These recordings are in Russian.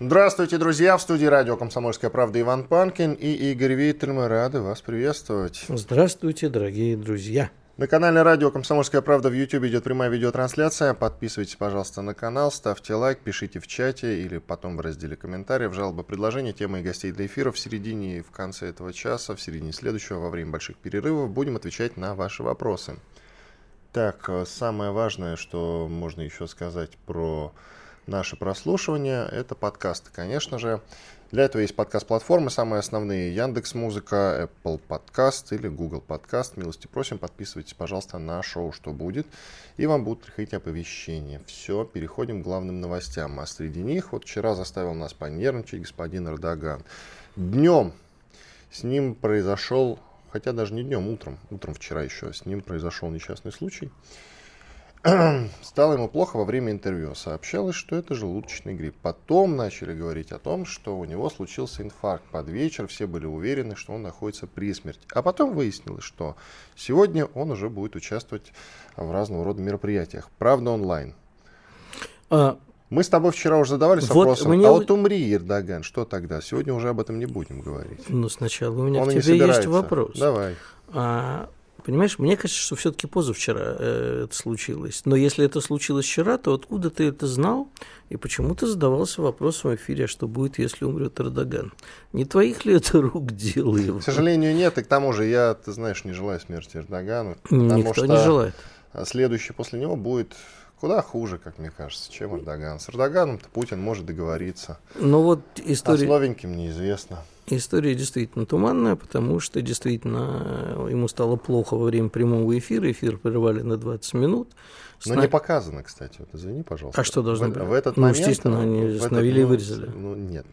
Здравствуйте, друзья! В студии радио «Комсомольская правда» Иван Панкин и Игорь Виттель. Мы рады вас приветствовать. Здравствуйте, дорогие друзья! На канале радио «Комсомольская правда» в YouTube идет прямая видеотрансляция. Подписывайтесь, пожалуйста, на канал, ставьте лайк, пишите в чате или потом в разделе комментариев, жалобы, предложения, темы и гостей для эфира. В середине и в конце этого часа, в середине следующего, во время больших перерывов будем отвечать на ваши вопросы. Так, э, самое важное, что можно еще сказать про наше прослушивание, это подкасты, конечно же. Для этого есть подкаст-платформы, самые основные. Яндекс Музыка, Apple Podcast или Google Podcast. Милости просим, подписывайтесь, пожалуйста, на шоу «Что будет?» и вам будут приходить оповещения. Все, переходим к главным новостям. А среди них, вот вчера заставил нас понервничать господин Эрдоган. Днем с ним произошел, хотя даже не днем, утром, утром вчера еще, с ним произошел несчастный случай. Стало ему плохо во время интервью. Сообщалось, что это желудочный грипп. Потом начали говорить о том, что у него случился инфаркт. Под вечер все были уверены, что он находится при смерти. А потом выяснилось, что сегодня он уже будет участвовать в разного рода мероприятиях. Правда, онлайн. А, Мы с тобой вчера уже задавались вот вопросом, мне... а вот умри, Эрдоган, что тогда? Сегодня уже об этом не будем говорить. Ну, сначала у меня он к тебе есть вопрос. Давай. А, Понимаешь, мне кажется, что все-таки позавчера э, это случилось. Но если это случилось вчера, то откуда ты это знал? И почему ты задавался вопросом в эфире, а что будет, если умрет Эрдоган? Не твоих ли это рук дело его? К сожалению, нет. И к тому же я, ты знаешь, не желаю смерти Эрдогану. Никто что не желает. Следующий после него будет куда хуже, как мне кажется, чем Эрдоган. С Эрдоганом-то Путин может договориться. Но вот история... А с новеньким неизвестно. История действительно туманная, потому что действительно э, ему стало плохо во время прямого эфира. Эфир прервали на 20 минут. Но Сна... не показано, кстати. Вот, извини, пожалуйста. А что должно в, быть? В этот ну, момент... естественно, они остановили и вырезали. Ну, нет.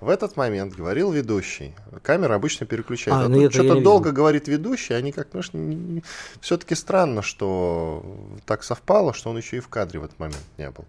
В этот момент говорил ведущий. Камера обычно переключает. А, а ну, что-то долго говорит ведущий, они как, знаешь, все-таки странно, что так совпало, что он еще и в кадре в этот момент не был.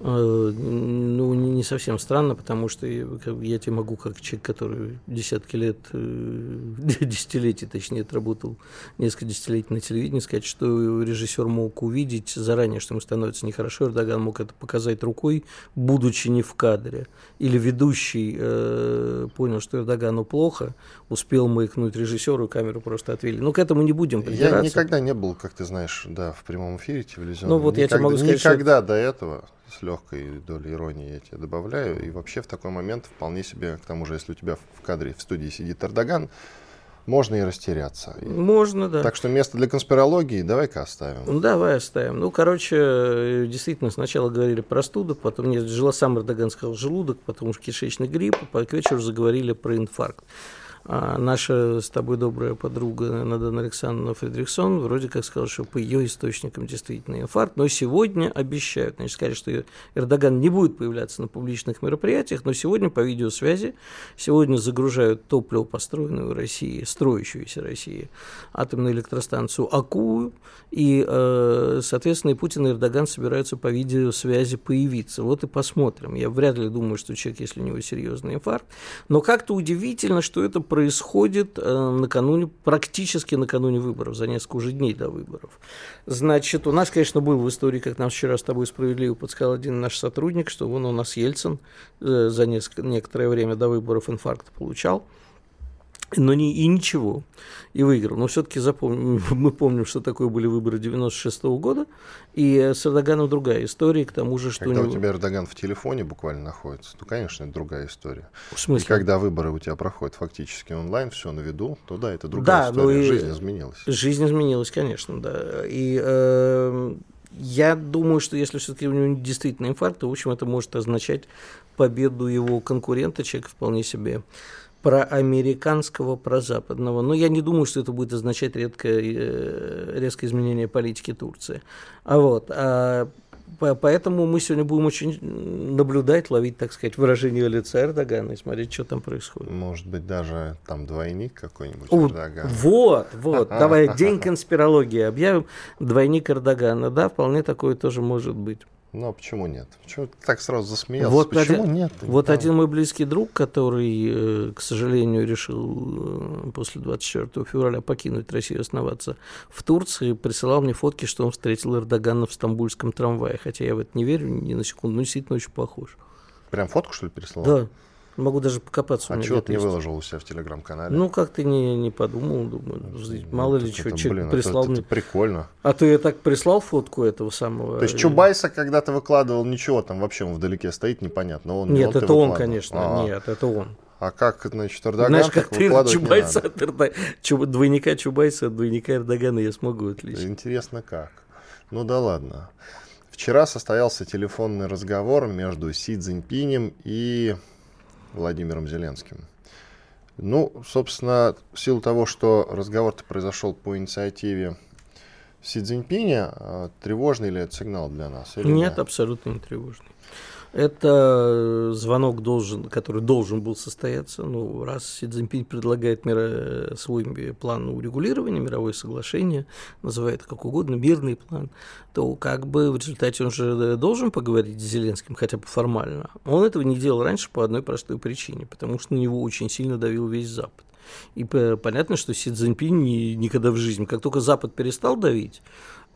Э, ну, не совсем странно, потому что я тебе могу, как человек, который десятки лет, э, десятилетий, точнее, отработал несколько десятилетий на телевидении, сказать, что режиссер мог увидеть заранее, что ему становится нехорошо, Эрдоган мог это показать рукой, будучи не в кадре. Или ведущий э, понял, что Эрдогану плохо, успел маякнуть режиссеру, камеру просто отвели. Ну, к этому не будем придираться. Я никогда не был, как ты знаешь, да, в прямом эфире телевизионном. Ну, вот никогда, я тебе могу сказать, Никогда что... до этого с легкой долей иронии я тебе добавляю. И вообще в такой момент вполне себе, к тому же, если у тебя в кадре, в студии сидит Эрдоган, можно и растеряться. Можно, да. Так что место для конспирологии давай-ка оставим. Ну, давай оставим. Ну, короче, действительно, сначала говорили про простуду, потом нет, жила сам Эрдоган сказал желудок, потом уж кишечный грипп, а к вечеру заговорили про инфаркт. А наша с тобой добрая подруга Надана Александровна Фредриксон вроде как сказала, что по ее источникам действительно инфаркт, но сегодня обещают, значит, сказали, что Эрдоган не будет появляться на публичных мероприятиях, но сегодня по видеосвязи, сегодня загружают топливо, построенное в России, строящуюся России, атомную электростанцию Акую, и, э, соответственно, и Путин и Эрдоган собираются по видеосвязи появиться. Вот и посмотрим. Я вряд ли думаю, что человек, если у него серьезный инфаркт, но как-то удивительно, что это происходит э, накануне, практически накануне выборов, за несколько уже дней до выборов. Значит, у нас, конечно, был в истории, как нам вчера с тобой справедливо подсказал один наш сотрудник, что вон у нас Ельцин э, за несколько, некоторое время до выборов инфаркт получал но не, и ничего, и выиграл. Но все-таки запомним, мы помним, что такое были выборы 96 -го года, и с Эрдоганом другая история, к тому же, что... Когда у, него... у тебя Эрдоган в телефоне буквально находится, то, конечно, это другая история. В смысле? И когда выборы у тебя проходят фактически онлайн, все на виду, то да, это другая да, история, жизнь изменилась. Жизнь изменилась, конечно, да. И... Э я думаю, что если все-таки у него действительно инфаркт, то, в общем, это может означать победу его конкурента, человека вполне себе проамериканского, прозападного. Но я не думаю, что это будет означать редкое, э, резкое изменение политики Турции. А вот, а Поэтому мы сегодня будем очень наблюдать, ловить, так сказать, выражение лица Эрдогана и смотреть, что там происходит. Может быть, даже там двойник какой-нибудь Эрдогана. Вот, вот. Давай день конспирологии объявим. Двойник Эрдогана. Да, вполне такое тоже может быть. Ну, а почему нет? Почему ты так сразу засмеялся? Вот почему один, нет? Вот там... один мой близкий друг, который, э, к сожалению, решил э, после 24 февраля покинуть Россию и основаться в Турции, присылал мне фотки, что он встретил Эрдогана в стамбульском трамвае. Хотя я в это не верю ни на секунду, но действительно очень похож. Прям фотку, что ли, переслал? Да. Могу даже покопаться. А чего ты не выложил у себя в телеграм-канале? Ну, как ты не, не подумал, думаю, ну, мало ли что, человек прислал это, мне. Это прикольно. А то я так прислал фотку этого самого. То есть Чубайса когда-то выкладывал, ничего там вообще он вдалеке стоит, непонятно. Он, нет, это он, конечно, А-а-а. нет, это он. А как, значит, Эрдоган Знаешь, как ты Чубайса от Эрдогана, двойника Чубайса от двойника Эрдогана я смогу отличить. Интересно как. Ну да ладно. Вчера состоялся телефонный разговор между Си Цзиньпинем и Владимиром Зеленским. Ну, собственно, в силу того, что разговор-то произошел по инициативе Си Цзиньпиня, а, тревожный ли это сигнал для нас? Или нет, нет, абсолютно не тревожный. Это звонок, должен, который должен был состояться. Ну, раз Си Цзиньпинь предлагает мира, свой план урегулирования, мировое соглашение, называет как угодно, мирный план, то как бы в результате он же должен поговорить с Зеленским хотя бы формально. Он этого не делал раньше по одной простой причине, потому что на него очень сильно давил весь Запад. И понятно, что Си Цзиньпинь никогда в жизни, как только Запад перестал давить,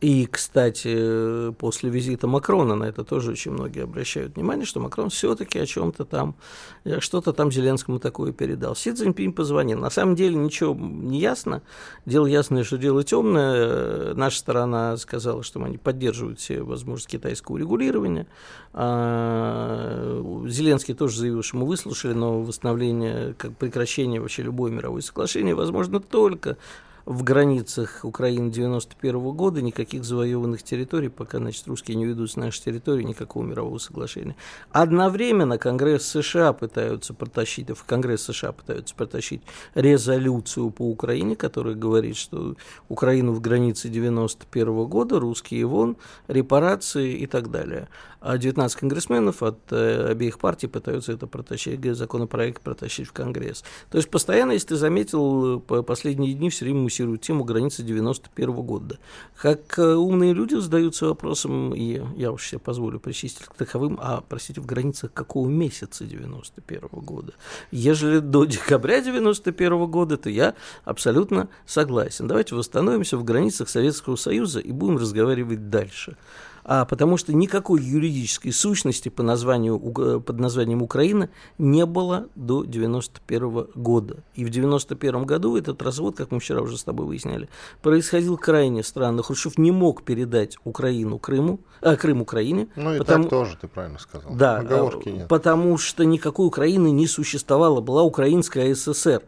и, кстати, после визита Макрона на это тоже очень многие обращают внимание, что Макрон все-таки о чем-то там, э, что-то там Зеленскому такое передал. Си Цзиньпинь позвонил. На самом деле ничего не ясно. Дело ясное, что дело темное. Наша сторона сказала, что они поддерживают все возможности китайского регулирования. А Зеленский тоже заявил, что мы выслушали, но восстановление, как прекращение вообще любое мировое соглашение возможно только в границах Украины 91 -го года никаких завоеванных территорий, пока, значит, русские не ведут с нашей территории никакого мирового соглашения. Одновременно Конгресс США пытаются протащить, в Конгресс США пытаются протащить резолюцию по Украине, которая говорит, что Украину в границе 91 -го года, русские вон, репарации и так далее. А 19 конгрессменов от э, обеих партий пытаются это протащить, законопроект протащить в Конгресс. То есть постоянно, если ты заметил, по последние дни все время муссируют тему границы 91 года. Как э, умные люди задаются вопросом, и я уж себе позволю причистить к таковым, а, простите, в границах какого месяца 91 года? Ежели до декабря 91 года, то я абсолютно согласен. Давайте восстановимся в границах Советского Союза и будем разговаривать дальше а потому что никакой юридической сущности по названию, под названием Украина не было до 91 года. И в 91 году этот развод, как мы вчера уже с тобой выясняли, происходил крайне странно. Хрущев не мог передать Украину Крыму, а, Крым Украине. Ну и потому, так тоже, ты правильно сказал. Да, Оговорки нет. потому что никакой Украины не существовало, была Украинская ССР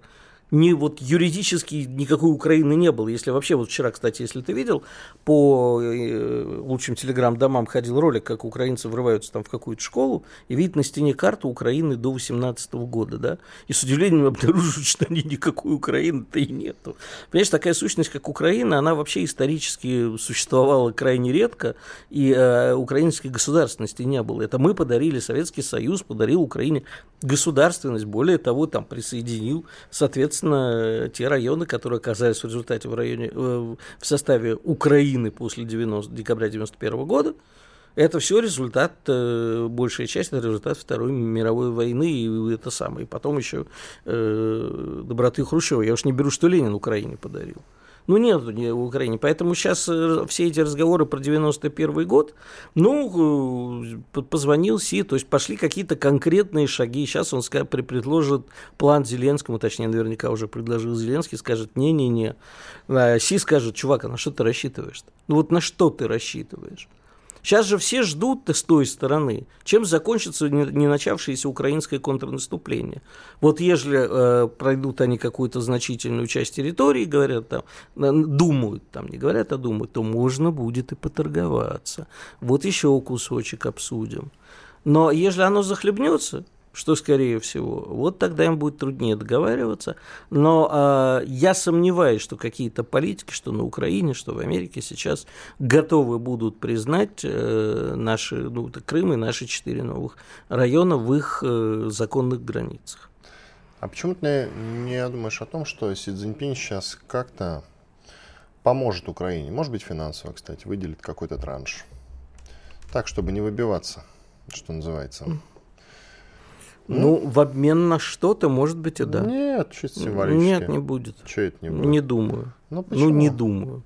ни вот юридически никакой Украины не было. Если вообще, вот вчера, кстати, если ты видел, по э, лучшим телеграм-домам ходил ролик, как украинцы врываются там в какую-то школу, и видит на стене карту Украины до 18 года, да, и с удивлением обнаруживают, что они никакой Украины-то и нету. Понимаешь, такая сущность, как Украина, она вообще исторически существовала крайне редко, и э, украинской государственности не было. Это мы подарили, Советский Союз подарил Украине государственность, более того, там присоединил, соответственно, соответственно, те районы, которые оказались в результате в, районе, э, в составе Украины после 90, декабря 1991 года, это все результат, э, большая часть это результат Второй мировой войны и это самое. И потом еще э, доброты Хрущева. Я уж не беру, что Ленин Украине подарил. Ну, нет в Украине. Поэтому сейчас э, все эти разговоры про 91 год, ну, э, позвонил Си, то есть пошли какие-то конкретные шаги. Сейчас он скажет, предложит план Зеленскому, точнее, наверняка уже предложил Зеленский, скажет, не-не-не. А Си скажет, чувак, а на что ты рассчитываешь? -то? Ну, вот на что ты рассчитываешь? Сейчас же все ждут с той стороны, чем закончится не начавшееся украинское контрнаступление. Вот ежели э, пройдут они какую-то значительную часть территории, говорят там, думают, там не говорят, а думают, то можно будет и поторговаться. Вот еще кусочек обсудим. Но если оно захлебнется, что скорее всего, вот тогда им будет труднее договариваться. Но э, я сомневаюсь, что какие-то политики, что на Украине, что в Америке сейчас готовы будут признать э, наши, ну, Крым и наши четыре новых района в их э, законных границах. А почему ты не думаешь о том, что Си Цзиньпинь сейчас как-то поможет Украине, может быть финансово, кстати, выделит какой-то транш, так, чтобы не выбиваться, что называется? Ну, в обмен на что-то, может быть, и да. Нет, чуть символически. Нет, не будет. Что это не будет? Не думаю. Ну, почему? Ну, не думаю.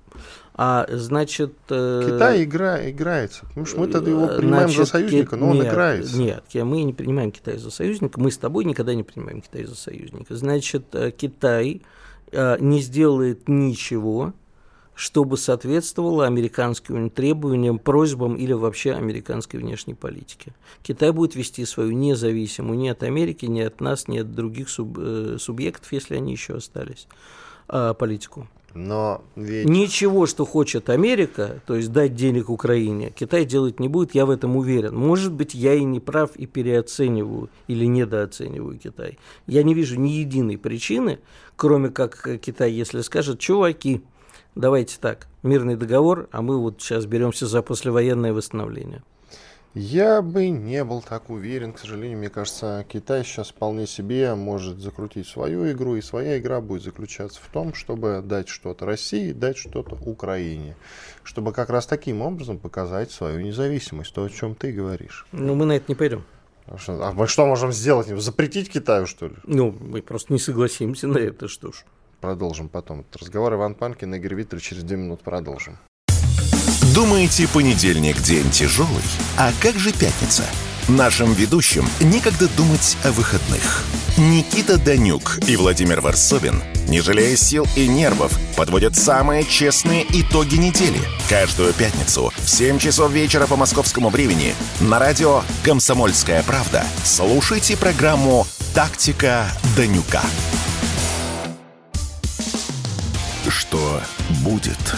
А значит... Э, Китай игра, играется. Потому что мы тогда его принимаем значит, за союзника, но нет, он играется. Нет, мы не принимаем Китай за союзника. Мы с тобой никогда не принимаем Китай за союзника. Значит, э, Китай э, не сделает ничего, чтобы соответствовало американским требованиям, просьбам или вообще американской внешней политике. Китай будет вести свою независимую ни от Америки, ни от нас, ни от других суб, э, субъектов, если они еще остались, э, политику. Но ведь... Ничего, что хочет Америка, то есть дать денег Украине, Китай делать не будет, я в этом уверен. Может быть, я и не прав, и переоцениваю или недооцениваю Китай. Я не вижу ни единой причины, кроме как Китай, если скажет, чуваки, давайте так, мирный договор, а мы вот сейчас беремся за послевоенное восстановление. Я бы не был так уверен, к сожалению. Мне кажется, Китай сейчас вполне себе может закрутить свою игру, и своя игра будет заключаться в том, чтобы дать что-то России, дать что-то Украине. Чтобы как раз таким образом показать свою независимость, то, о чем ты говоришь. Ну, мы на это не пойдем. А, а мы что можем сделать? Запретить Китаю, что ли? Ну, мы просто не согласимся на это, что ж. Продолжим потом этот разговор. Иван Панкин, Игорь Виттель. Через 2 минут продолжим. Думаете, понедельник день тяжелый? А как же пятница? Нашим ведущим некогда думать о выходных. Никита Данюк и Владимир Варсобин, не жалея сил и нервов, подводят самые честные итоги недели. Каждую пятницу в 7 часов вечера по московскому времени на радио «Комсомольская правда» слушайте программу «Тактика Данюка». Будет?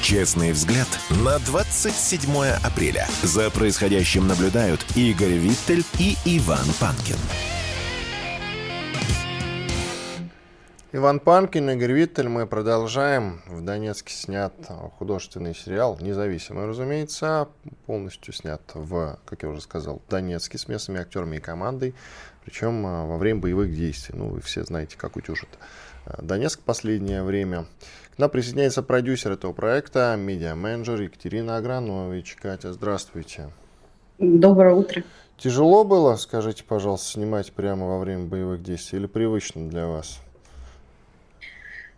Честный взгляд на 27 апреля. За происходящим наблюдают Игорь Виттель и Иван Панкин. Иван Панкин, Игорь Виттель. Мы продолжаем. В Донецке снят художественный сериал, независимый, разумеется, полностью снят в, как я уже сказал, Донецке с местными актерами и командой, причем а, во время боевых действий. Ну, вы все знаете, как утюжит Донецк в последнее время. К нам присоединяется продюсер этого проекта, медиа-менеджер Екатерина Агранович. Катя, здравствуйте. Доброе утро. Тяжело было, скажите, пожалуйста, снимать прямо во время боевых действий или привычно для вас?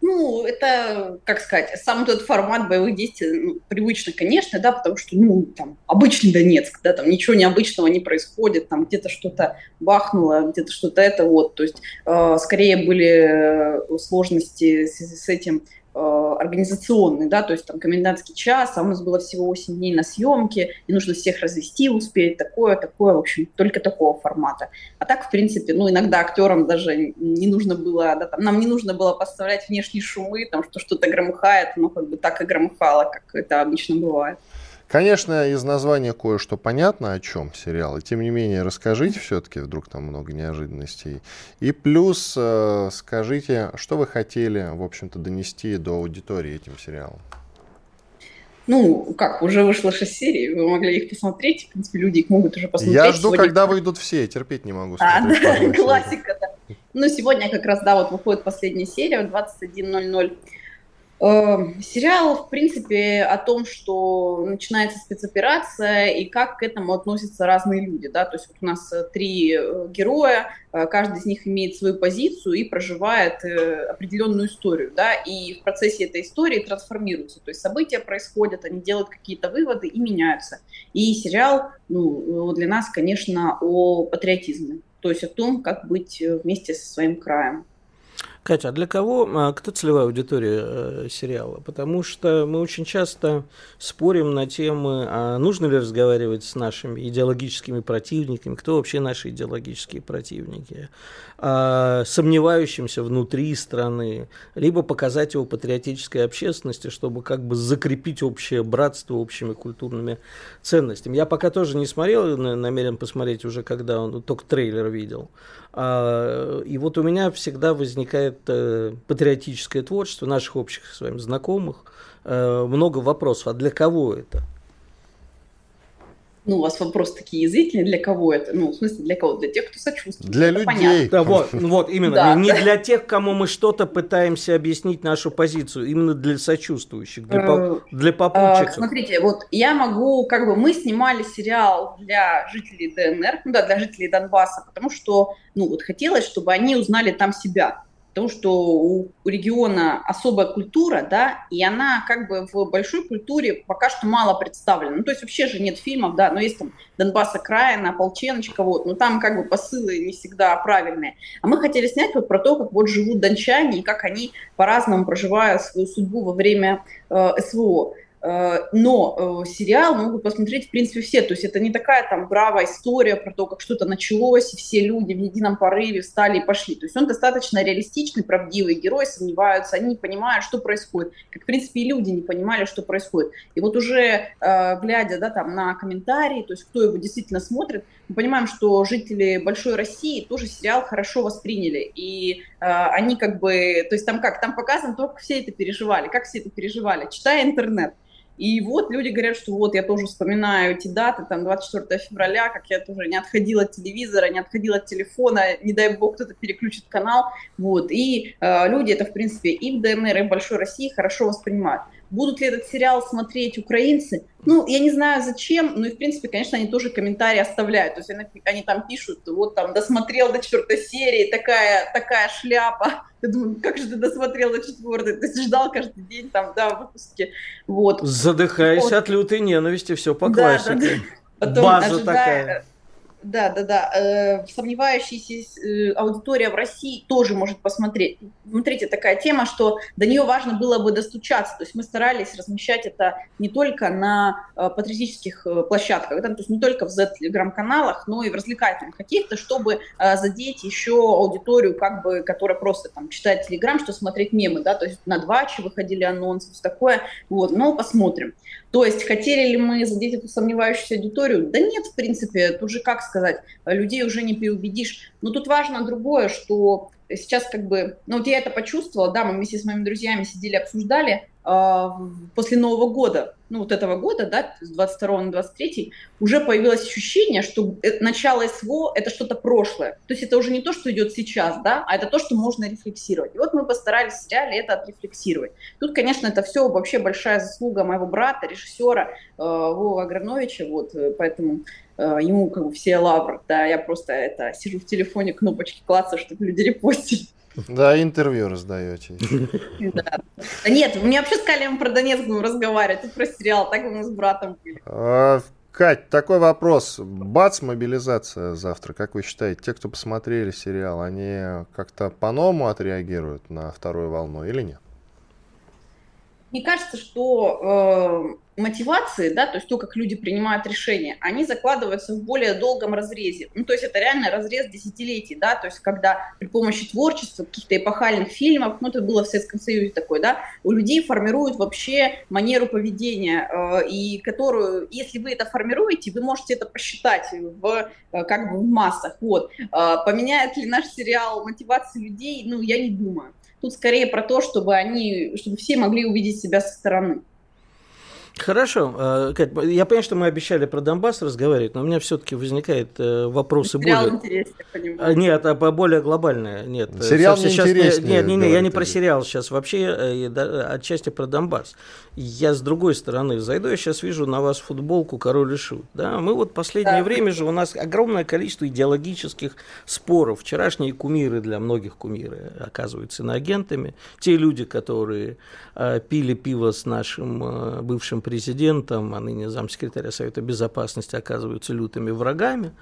Ну, это, как сказать, сам этот формат боевых действий ну, привычно, конечно, да, потому что, ну, там, обычный Донецк, да, там ничего необычного не происходит, там где-то что-то бахнуло, где-то что-то это вот, то есть э, скорее были э, сложности с, с этим организационный, да, то есть там комендантский час, а у нас было всего 8 дней на съемке, и нужно всех развести, успеть, такое, такое, в общем, только такого формата. А так, в принципе, ну, иногда актерам даже не нужно было, да, там, нам не нужно было поставлять внешние шумы, там, что что-то громыхает, но как бы так и громыхало, как это обычно бывает. Конечно, из названия кое-что понятно, о чем сериал. И тем не менее, расскажите все-таки, вдруг там много неожиданностей. И плюс э, скажите, что вы хотели, в общем-то, донести до аудитории этим сериалом? Ну, как, уже вышло шесть серий, вы могли их посмотреть, в принципе, люди их могут уже посмотреть. Я жду, сегодня... когда выйдут все, терпеть не могу. А, да, классика, да. Ну, сегодня как раз, да, вот выходит последняя серия, 21.00 Эм, сериал, в принципе, о том, что начинается спецоперация и как к этому относятся разные люди. Да? То есть вот у нас э, три э, героя, э, каждый из них имеет свою позицию и проживает определенную историю. Да? И в процессе этой истории трансформируются. То есть события происходят, они делают какие-то выводы и меняются. И сериал ну, для нас, конечно, о патриотизме. То есть о том, как быть вместе со своим краем. Катя, а для кого, а кто целевая аудитория э, сериала? Потому что мы очень часто спорим на темы, а нужно ли разговаривать с нашими идеологическими противниками, кто вообще наши идеологические противники, а, сомневающимся внутри страны, либо показать его патриотической общественности, чтобы как бы закрепить общее братство общими культурными ценностями. Я пока тоже не смотрел, намерен посмотреть уже, когда он только трейлер видел. А, и вот у меня всегда возникает э, патриотическое творчество наших общих с вами знакомых. Э, много вопросов. А для кого это? Ну, у вас вопрос такие язвительные, для кого это? Ну, в смысле, для кого? Для тех, кто сочувствует. Для это людей. Да, вот, вот, именно. Да. Не для тех, кому мы что-то пытаемся объяснить нашу позицию, именно для сочувствующих, для, по, э, для попутчиков. Смотрите, вот я могу, как бы, мы снимали сериал для жителей ДНР, ну да, для жителей Донбасса, потому что, ну, вот хотелось, чтобы они узнали там себя потому что у региона особая культура, да, и она как бы в большой культуре пока что мало представлена. Ну, то есть вообще же нет фильмов, да, но есть там Донбасс окраина, Ополченочка, вот, но там как бы посылы не всегда правильные. А мы хотели снять вот про то, как вот живут дончане и как они по-разному проживают свою судьбу во время э, СВО. Э, но э, сериал могут посмотреть, в принципе, все. То есть это не такая там бравая история про то, как что-то началось, и все люди в едином порыве встали и пошли. То есть он достаточно реалистичный, правдивый. Герои сомневаются, они не понимают, что происходит. Как, в принципе, и люди не понимали, что происходит. И вот уже э, глядя да, там, на комментарии, то есть кто его действительно смотрит, мы понимаем, что жители большой России тоже сериал хорошо восприняли. И они как бы, то есть там как, там показано то, как все это переживали, как все это переживали, читая интернет. И вот люди говорят, что вот я тоже вспоминаю эти даты, там 24 февраля, как я тоже не отходила от телевизора, не отходила от телефона, не дай бог кто-то переключит канал, вот. И э, люди это, в принципе, и в ДНР, и в Большой России хорошо воспринимают. Будут ли этот сериал смотреть украинцы? Ну, я не знаю зачем, но и, в принципе, конечно, они тоже комментарии оставляют. То есть они, они там пишут, вот там досмотрел до четвертой серии, такая, такая шляпа. Я думаю, как же ты досмотрел до четвертой? То есть ждал каждый день там, да, выпуски. Вот. Задыхаясь вот. от лютой ненависти, все по да, классике. Да, да. Потом, База ожидая, такая да, да, да. Э, сомневающаяся э, аудитория в России тоже может посмотреть. Смотрите, такая тема, что до нее важно было бы достучаться. То есть мы старались размещать это не только на э, патриотических площадках, да, то есть не только в Z-телеграм-каналах, но и в развлекательных каких-то, чтобы задеть еще аудиторию, как бы, которая просто там читает телеграм, что смотреть мемы, да, то есть на двачи выходили анонсы, все такое. Вот, но посмотрим. То есть хотели ли мы задеть эту сомневающуюся аудиторию? Да нет, в принципе, тут же, как сказать, людей уже не переубедишь. Но тут важно другое, что сейчас как бы, ну вот я это почувствовала, да, мы вместе с моими друзьями сидели, обсуждали, после Нового года, ну вот этого года, да, с 22 на 23, уже появилось ощущение, что э, начало СВО – это что-то прошлое. То есть это уже не то, что идет сейчас, да, а это то, что можно рефлексировать. И вот мы постарались в сериале это отрефлексировать. Тут, конечно, это все вообще большая заслуга моего брата, режиссера э, Вова Аграновича, вот, э, поэтому Э, ему как бы все лавры, да, я просто это сижу в телефоне, кнопочки клацаю, чтобы люди репостили. Да, интервью раздаете. Да. Нет, мне вообще сказали, мы про Донецк будем разговаривать, про сериал, так мы с братом были. А, Кать, такой вопрос. Бац, мобилизация завтра. Как вы считаете, те, кто посмотрели сериал, они как-то по-новому отреагируют на вторую волну или нет? Мне кажется, что э, мотивации, да, то есть то, как люди принимают решения, они закладываются в более долгом разрезе. Ну, то есть это реально разрез десятилетий, да, то есть когда при помощи творчества, каких-то эпохальных фильмов, ну, это было в Советском Союзе такое, да, у людей формируют вообще манеру поведения, э, и которую, если вы это формируете, вы можете это посчитать в, э, как бы в массах, вот. Э, поменяет ли наш сериал мотивации людей, ну, я не думаю. Тут скорее про то, чтобы они, чтобы все могли увидеть себя со стороны. Хорошо. Э, Кать, я понимаю, что мы обещали про Донбасс разговаривать, но у меня все-таки возникают э, вопросы Сериал более... интереснее, а, Нет, а более глобальные. Нет. Э, сериал не сейчас... интереснее. Нет, нет, нет, я не про сериал сейчас вообще, отчасти про Донбасс. Я с другой стороны зайду, я сейчас вижу на вас футболку «Король и Шут». Да? Мы вот последнее да. время же, у нас огромное количество идеологических споров. Вчерашние кумиры для многих кумиры оказываются иноагентами. Те люди, которые пили пиво с нашим бывшим президентом, а ныне замсекретаря Совета Безопасности, оказываются лютыми врагами.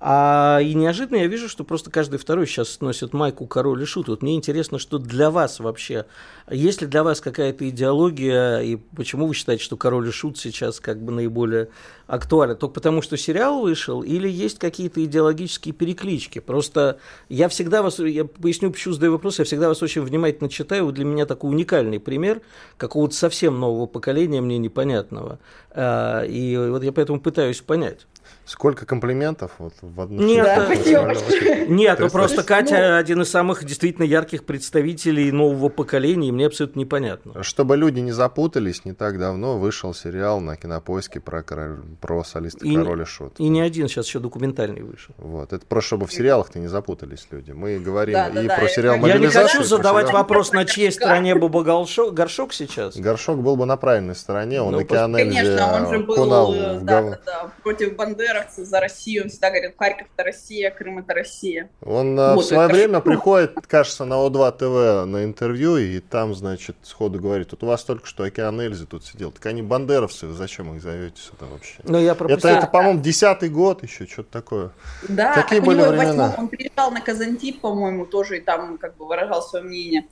А и неожиданно я вижу, что просто каждый второй сейчас носит майку «Король и Шут». Вот мне интересно, что для вас вообще, есть ли для вас какая-то идеология, и почему вы считаете, что «Король и Шут» сейчас как бы наиболее актуален? Только потому, что сериал вышел, или есть какие-то идеологические переклички? Просто я всегда вас, я поясню, почему задаю вопрос, я всегда вас очень внимательно читаю, вы для меня такой уникальный пример какого-то совсем нового поколения, мне непонятного. А, и вот я поэтому пытаюсь понять. Сколько комплиментов вот в одну Нет, Да, Нет, ну просто ну, Катя один из самых действительно ярких представителей нового поколения, и мне абсолютно непонятно. Чтобы люди не запутались, не так давно вышел сериал на кинопоиске про, король- про солиста И- Король и Шут. И не один сейчас еще документальный вышел. Вот. Это просто чтобы в сериалах-то не запутались люди. Мы говорим Да, и да, про сериал. Я не хочу задавать сериал- вопрос, на чьей стороне бы горшок, горшок сейчас. Горшок был бы на правильной стороне, он Ну, Конечно, он же был э, в да, да, да, против бандеровцев за Россию. Он всегда говорит, Харьков это Россия, Крым это Россия. Он э, Вот, в свое это время что? приходит, кажется, на О2 ТВ на интервью, и там, значит, сходу говорит, тут у вас только что Океан Эльзы тут сидел. Так они бандеровцы, вы зачем их зовете сюда вообще? Но я Это, пропустил. это по-моему, десятый год еще, что-то такое. Да, Какие были времена? он приезжал на Казантип, по-моему, тоже и там как бы выражал свое мнение.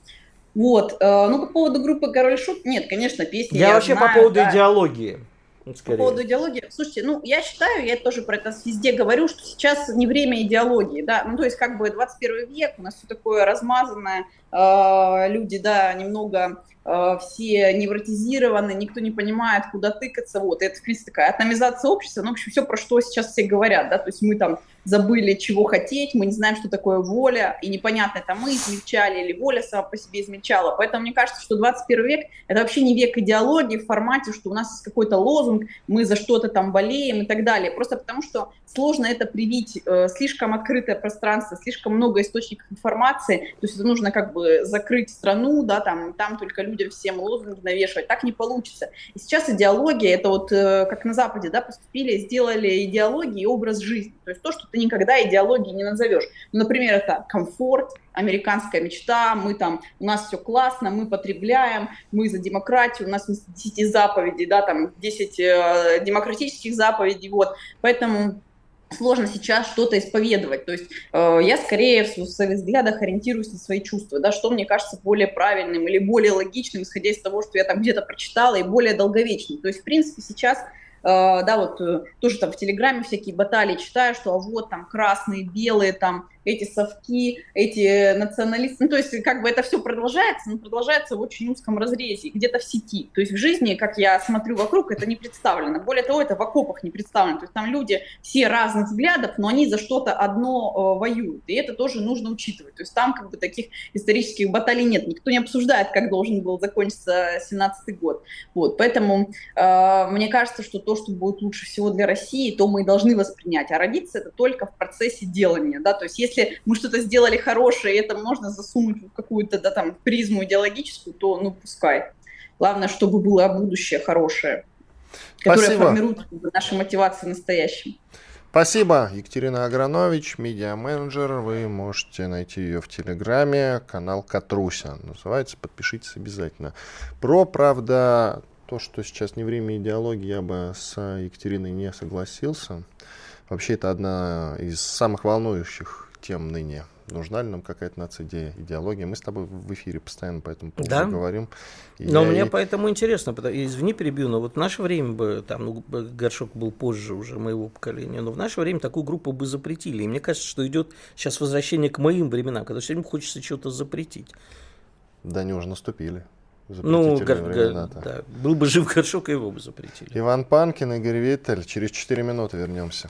Вот. э, Ну, по поводу группы Король Шут, нет, конечно, песни Я вообще знаю, по поводу да. идеологии. Ну, По скорее. поводу идеологии, слушайте, ну, я считаю, я тоже про это везде говорю, что сейчас не время идеологии, да, ну, то есть, как бы, 21 век, у нас все такое размазанное, э, люди, да, немного все невротизированы, никто не понимает, куда тыкаться, вот, это, в принципе, такая атомизация общества, ну, в общем, все, про что сейчас все говорят, да, то есть мы там забыли, чего хотеть, мы не знаем, что такое воля, и непонятно, это мы измельчали или воля сама по себе измельчала, поэтому мне кажется, что 21 век – это вообще не век идеологии в формате, что у нас есть какой-то лозунг, мы за что-то там болеем и так далее, просто потому что сложно это привить, э, слишком открытое пространство, слишком много источников информации, то есть это нужно как бы закрыть страну, да, там, там только людям всем лозунги навешивать, так не получится. И сейчас идеология, это вот э, как на Западе, да, поступили, сделали идеологии и образ жизни, то есть то, что ты никогда идеологией не назовешь. Например, это комфорт, американская мечта, мы там, у нас все классно, мы потребляем, мы за демократию, у нас вместо 10 заповедей, да, там 10 э, демократических заповедей, вот, поэтому сложно сейчас что-то исповедовать. То есть э, я скорее в, в своих взглядах ориентируюсь на свои чувства, да, что мне кажется более правильным или более логичным, исходя из того, что я там где-то прочитала, и более долговечным. То есть, в принципе, сейчас Uh, да, вот uh, тоже там в Телеграме всякие баталии читаю, что а вот там красные, белые, там эти совки, эти националисты, ну, то есть как бы это все продолжается, но продолжается в очень узком разрезе, где-то в сети. То есть в жизни, как я смотрю вокруг, это не представлено. Более того, это в окопах не представлено. То есть там люди все разных взглядов, но они за что-то одно э, воюют. И это тоже нужно учитывать. То есть там как бы таких исторических баталий нет. Никто не обсуждает, как должен был закончиться 17 год. Вот, поэтому э, мне кажется, что то, что будет лучше всего для России, то мы и должны воспринять. А родиться это только в процессе делания. Да? То есть если мы что-то сделали хорошее, это можно засунуть в какую-то да, там, призму идеологическую, то ну пускай. Главное, чтобы было будущее хорошее, которое Спасибо. формирует наши мотивации в настоящем. Спасибо, Екатерина Агранович, медиа-менеджер. Вы можете найти ее в Телеграме, канал Катруся. Называется, подпишитесь обязательно. Про, правда, то, что сейчас не время идеологии, я бы с Екатериной не согласился. Вообще, это одна из самых волнующих тем ныне. Нужна ли нам какая-то нация идеология? Мы с тобой в эфире постоянно по этому поводу Да. говорим. И Но я- мне и- поэтому интересно, потому- извини, перебью, но вот в наше время бы, там, ну, горшок был позже уже моего поколения, но в наше время такую группу бы запретили. И мне кажется, что идет сейчас возвращение к моим временам, когда все время хочется что-то запретить. Да, они уже наступили. Ну, гор- гор- времена-то. да, был бы жив горшок, и его бы запретили. Иван Панкин, Игорь Виттель. Через 4 минуты вернемся.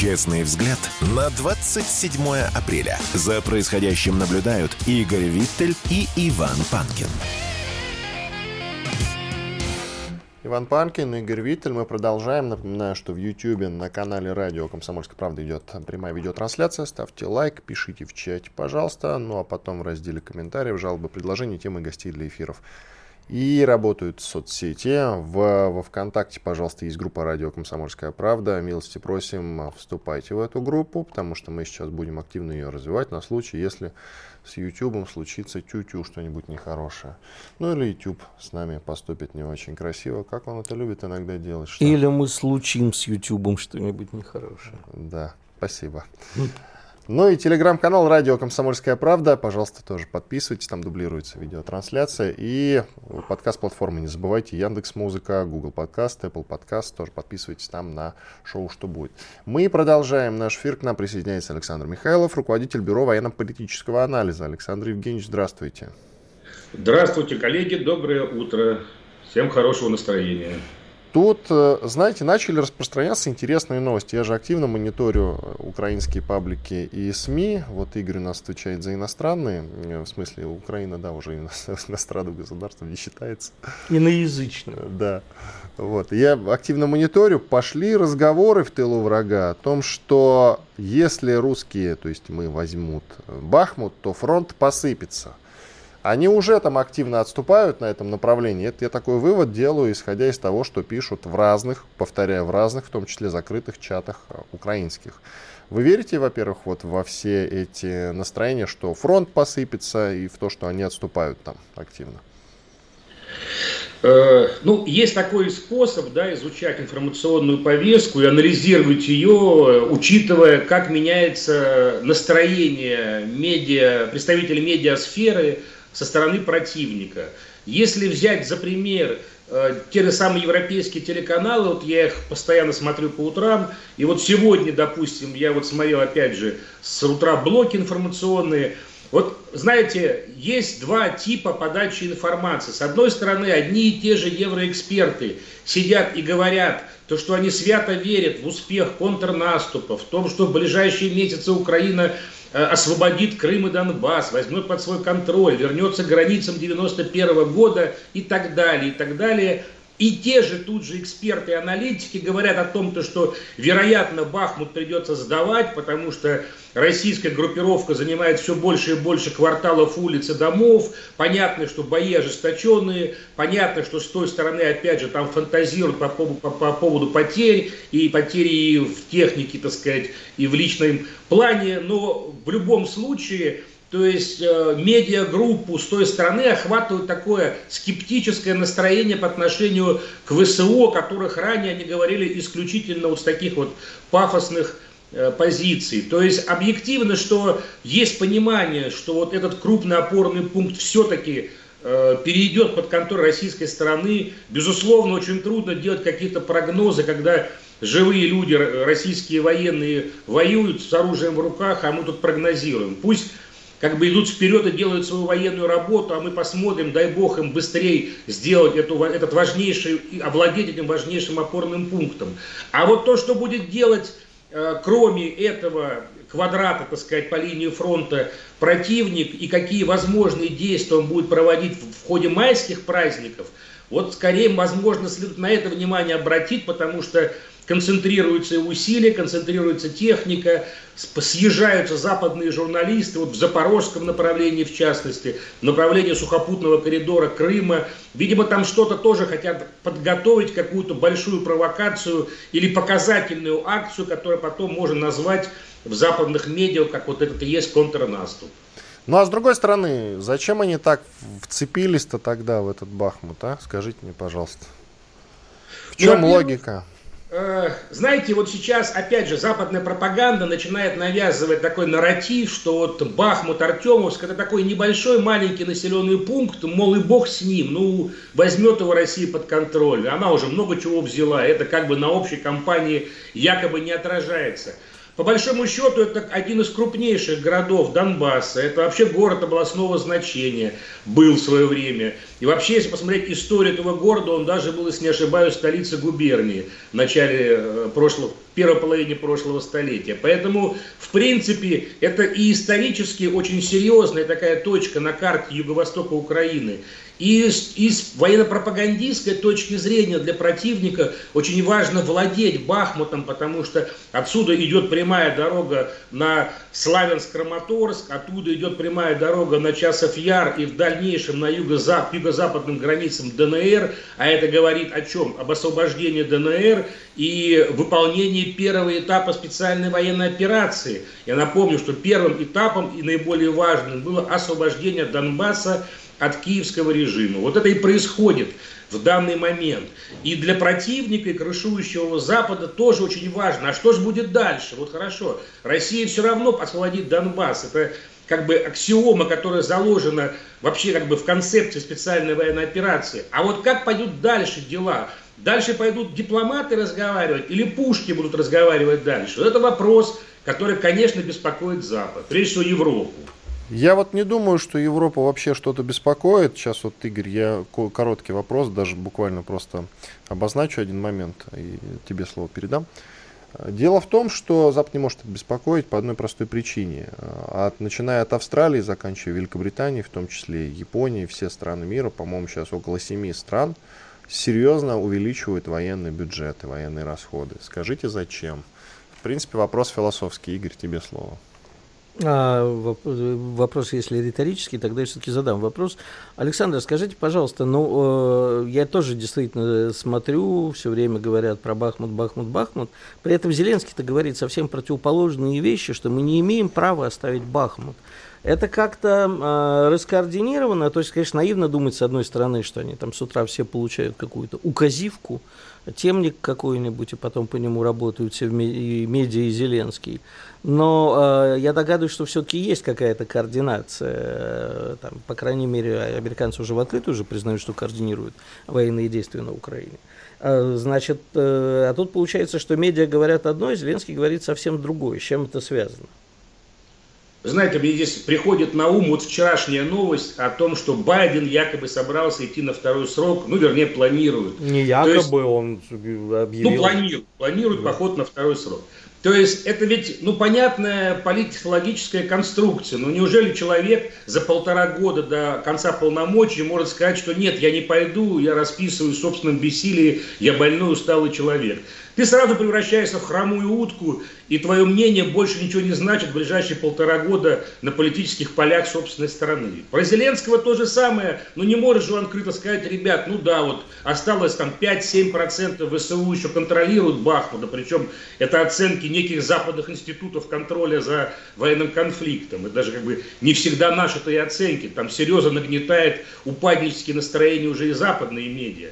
Честный взгляд на 27 апреля. За происходящим наблюдают Игорь Виттель и Иван Панкин. Иван Панкин, Игорь Виттель. Мы продолжаем. Напоминаю, что в YouTube на канале радио «Комсомольская правда» идет прямая видеотрансляция. Ставьте лайк, пишите в чате, пожалуйста. Ну а потом в разделе комментариев, жалобы, предложения, темы гостей для эфиров. И работают соцсети. В, во ВКонтакте, пожалуйста, есть группа «Радио Комсомольская правда». Милости просим, вступайте в эту группу, потому что мы сейчас будем активно ее развивать на случай, если с YouTube случится тю-тю что-нибудь нехорошее. Ну или YouTube с нами поступит не очень красиво, как он это любит иногда делать. Что... Или мы случим с YouTube что-нибудь нехорошее. Да, спасибо. Ну и телеграм-канал «Радио Комсомольская правда». Пожалуйста, тоже подписывайтесь, там дублируется видеотрансляция. И подкаст-платформы не забывайте, Яндекс Музыка, Google Подкаст, Apple Подкаст. Тоже подписывайтесь там на шоу «Что будет». Мы продолжаем наш эфир. К нам присоединяется Александр Михайлов, руководитель Бюро военно-политического анализа. Александр Евгеньевич, здравствуйте. Здравствуйте, коллеги. Доброе утро. Всем хорошего настроения. Тут, э, знаете, начали распространяться интересные новости. Я же активно мониторю э, украинские паблики и СМИ. Вот Игорь у нас отвечает за иностранные. Э, в смысле, Украина, да, уже иностранным государством не считается. Иноязычным. Да. Вот. Я активно мониторю. Пошли разговоры в тылу врага о том, что если русские, то есть мы возьмут Бахмут, то фронт посыпется. Они уже там активно отступают на этом направлении. Это я такой вывод делаю, исходя из того, что пишут в разных, повторяю, в разных, в том числе закрытых чатах э, украинских. Вы верите, во-первых, вот во все эти настроения, что фронт посыпется и в то, что они отступают там активно? Э, ну, есть такой способ, да, изучать информационную повестку и анализировать ее, учитывая, как меняется настроение медиа, представителей медиасферы со стороны противника. Если взять за пример э, те же самые европейские телеканалы, вот я их постоянно смотрю по утрам, и вот сегодня, допустим, я вот смотрел опять же с утра блоки информационные, вот, знаете, есть два типа подачи информации. С одной стороны, одни и те же евроэксперты сидят и говорят, то, что они свято верят в успех контрнаступа, в том, что в ближайшие месяцы Украина освободит Крым и Донбасс, возьмет под свой контроль, вернется к границам 91 года и так далее, и так далее. И те же тут же эксперты и аналитики говорят о том, что, вероятно, Бахмут придется сдавать, потому что российская группировка занимает все больше и больше кварталов улиц и домов. Понятно, что бои ожесточенные. Понятно, что с той стороны, опять же, там фантазируют по, поводу, по, по поводу потерь. И потери и в технике, так сказать, и в личном плане. Но в любом случае то есть э, медиагруппу с той стороны охватывает такое скептическое настроение по отношению к ВСО, которых ранее они говорили исключительно вот с таких вот пафосных э, позиций. То есть объективно, что есть понимание, что вот этот крупный опорный пункт все-таки э, перейдет под контроль российской стороны. Безусловно, очень трудно делать какие-то прогнозы, когда живые люди, российские военные воюют с оружием в руках, а мы тут прогнозируем. Пусть как бы идут вперед и делают свою военную работу, а мы посмотрим, дай бог им быстрее сделать эту, этот важнейший, овладеть этим важнейшим опорным пунктом. А вот то, что будет делать, э, кроме этого квадрата, так сказать, по линии фронта противник и какие возможные действия он будет проводить в ходе майских праздников, вот скорее, возможно, следует на это внимание обратить, потому что концентрируются усилия, концентрируется техника, съезжаются западные журналисты, вот в запорожском направлении в частности, в направлении сухопутного коридора Крыма. Видимо, там что-то тоже хотят подготовить, какую-то большую провокацию или показательную акцию, которую потом можно назвать в западных медиа, как вот этот и есть контрнаступ. Ну а с другой стороны, зачем они так вцепились-то тогда в этот Бахмут, а? Скажите мне, пожалуйста. В чем ну, логика? Э, знаете, вот сейчас, опять же, западная пропаганда начинает навязывать такой нарратив, что вот Бахмут, Артемовск, это такой небольшой маленький населенный пункт, мол, и бог с ним, ну, возьмет его Россия под контроль. Она уже много чего взяла, это как бы на общей кампании якобы не отражается. По большому счету, это один из крупнейших городов Донбасса. Это вообще город областного значения был в свое время. И вообще, если посмотреть историю этого города, он даже был, если не ошибаюсь, столицей губернии в начале э, прошлого первой половине прошлого столетия. Поэтому, в принципе, это и исторически очень серьезная такая точка на карте юго-востока Украины. И с, и с военно-пропагандистской точки зрения для противника очень важно владеть Бахмутом, потому что отсюда идет прямая дорога на Славянск-Краматорск, оттуда идет прямая дорога на Часов-Яр и в дальнейшем на юго-зап, юго-западным границам ДНР, а это говорит о чем? Об освобождении ДНР и выполнении первого этапа специальной военной операции. Я напомню, что первым этапом и наиболее важным было освобождение Донбасса от киевского режима. Вот это и происходит в данный момент. И для противника и крышующего Запада тоже очень важно. А что же будет дальше? Вот хорошо, Россия все равно освободит Донбасс. Это как бы аксиома, которая заложена вообще как бы в концепции специальной военной операции. А вот как пойдут дальше дела? Дальше пойдут дипломаты разговаривать или пушки будут разговаривать дальше? Вот это вопрос, который, конечно, беспокоит Запад, прежде всего Европу. Я вот не думаю, что Европа вообще что-то беспокоит. Сейчас вот, Игорь, я короткий вопрос, даже буквально просто обозначу один момент и тебе слово передам. Дело в том, что Запад не может это беспокоить по одной простой причине. От, начиная от Австралии, заканчивая Великобританией, в том числе Японии, все страны мира, по-моему, сейчас около семи стран, серьезно увеличивают военные бюджеты, военные расходы. Скажите, зачем? В принципе, вопрос философский. Игорь, тебе слово. А, вопрос, если риторический, тогда я все-таки задам вопрос. Александр, скажите, пожалуйста, ну, э, я тоже действительно смотрю, все время говорят про Бахмут, Бахмут, Бахмут. При этом Зеленский-то говорит совсем противоположные вещи, что мы не имеем права оставить Бахмут. Это как-то э, раскоординировано, то есть, конечно, наивно думать, с одной стороны, что они там с утра все получают какую-то указивку, темник какой-нибудь, и потом по нему работают все медиа и Зеленский. Но э, я догадываюсь, что все-таки есть какая-то координация. Э, там, по крайней мере, американцы уже в открытую уже признают, что координируют военные действия на Украине. Э, значит, э, а тут получается, что медиа говорят одно, и Зеленский говорит совсем другое. С чем это связано? Знаете, мне здесь приходит на ум вот вчерашняя новость о том, что Байден якобы собрался идти на второй срок, ну, вернее, планирует. Не якобы, есть, он объявил. Ну, планирует, планирует да. поход на второй срок. То есть это ведь, ну, понятная политтехнологическая конструкция. Ну, неужели человек за полтора года до конца полномочий может сказать, что нет, я не пойду, я расписываю в собственном бессилии, я больной, усталый человек. Ты сразу превращаешься в хромую утку, и твое мнение больше ничего не значит в ближайшие полтора года на политических полях собственной страны. Про Зеленского то же самое, но не может же он открыто сказать, ребят, ну да, вот осталось там 5-7% ВСУ еще контролируют Бахмута, причем это оценки неких западных институтов контроля за военным конфликтом. И даже как бы не всегда наши-то и оценки. Там серьезно нагнетает упаднические настроения уже и западные медиа.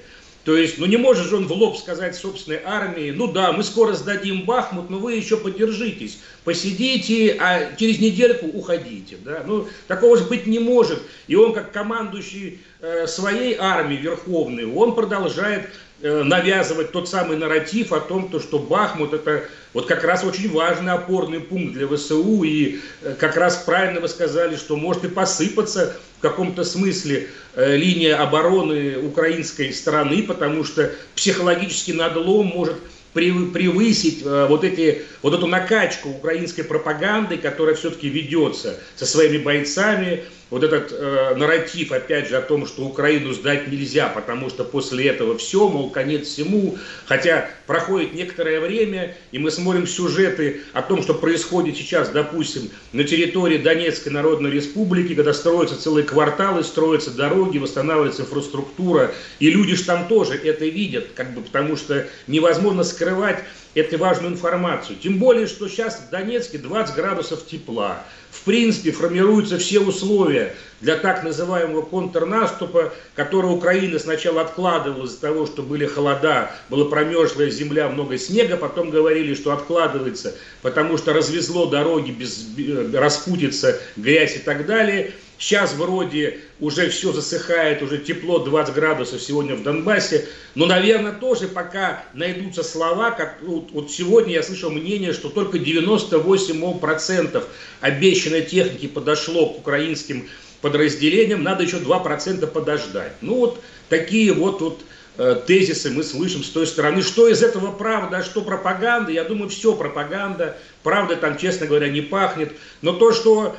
То есть, ну не может же он в лоб сказать собственной армии, ну да, мы скоро сдадим Бахмут, но вы еще подержитесь, посидите, а через недельку уходите. Да? Ну, такого же быть не может. И он, как командующий э, своей армией верховной, он продолжает навязывать тот самый нарратив о том, то, что Бахмут это вот как раз очень важный опорный пункт для ВСУ, и э, как раз правильно вы сказали, что может и посыпаться в каком-то смысле э, линия обороны украинской стороны, потому что психологический надлом может превысить вот, эти, вот эту накачку украинской пропаганды, которая все-таки ведется со своими бойцами, вот этот э, нарратив, опять же, о том, что Украину сдать нельзя, потому что после этого все, мол, конец всему, хотя проходит некоторое время, и мы смотрим сюжеты о том, что происходит сейчас, допустим, на территории Донецкой Народной Республики, когда строятся целые кварталы, строятся дороги, восстанавливается инфраструктура, и люди же там тоже это видят, как бы, потому что невозможно скрывать эту важную информацию. Тем более, что сейчас в Донецке 20 градусов тепла. Принципе, формируются все условия для так называемого контрнаступа, который Украина сначала откладывала из-за того, что были холода, была промерзлая земля, много снега, потом говорили, что откладывается, потому что развезло дороги без распутиться, грязь и так далее – Сейчас вроде уже все засыхает, уже тепло 20 градусов сегодня в Донбассе. Но, наверное, тоже пока найдутся слова, как вот, вот сегодня я слышал мнение, что только 98% обещанной техники подошло к украинским подразделениям, надо еще 2% подождать. Ну вот такие вот, вот э, тезисы мы слышим с той стороны. Что из этого правда, а что пропаганда? Я думаю, все пропаганда. Правда там, честно говоря, не пахнет. Но то, что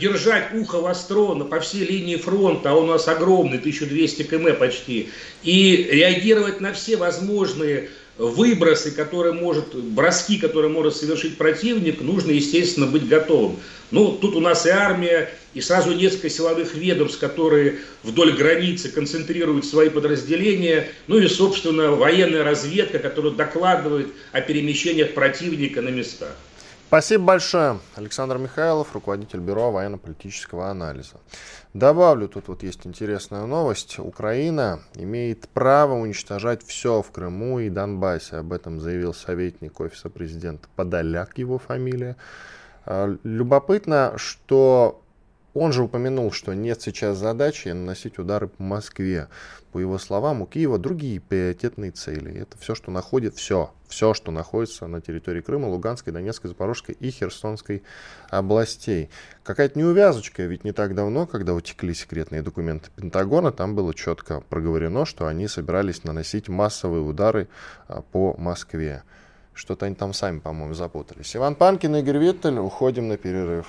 держать ухо востро по всей линии фронта, а у нас огромный, 1200 км почти, и реагировать на все возможные выбросы, которые может, броски, которые может совершить противник, нужно, естественно, быть готовым. Ну, тут у нас и армия, и сразу несколько силовых ведомств, которые вдоль границы концентрируют свои подразделения, ну и, собственно, военная разведка, которая докладывает о перемещениях противника на местах. Спасибо большое. Александр Михайлов, руководитель Бюро военно-политического анализа. Добавлю, тут вот есть интересная новость. Украина имеет право уничтожать все в Крыму и Донбассе. Об этом заявил советник Офиса президента Подоляк, его фамилия. А, любопытно, что он же упомянул, что нет сейчас задачи наносить удары по Москве. По его словам, у Киева другие приоритетные цели. Это все, что находит, все, все, что находится на территории Крыма, Луганской, Донецкой, Запорожской и Херсонской областей. Какая-то неувязочка, ведь не так давно, когда утекли секретные документы Пентагона, там было четко проговорено, что они собирались наносить массовые удары а, по Москве. Что-то они там сами, по-моему, запутались. Иван Панкин, Игорь Виттель, уходим на перерыв.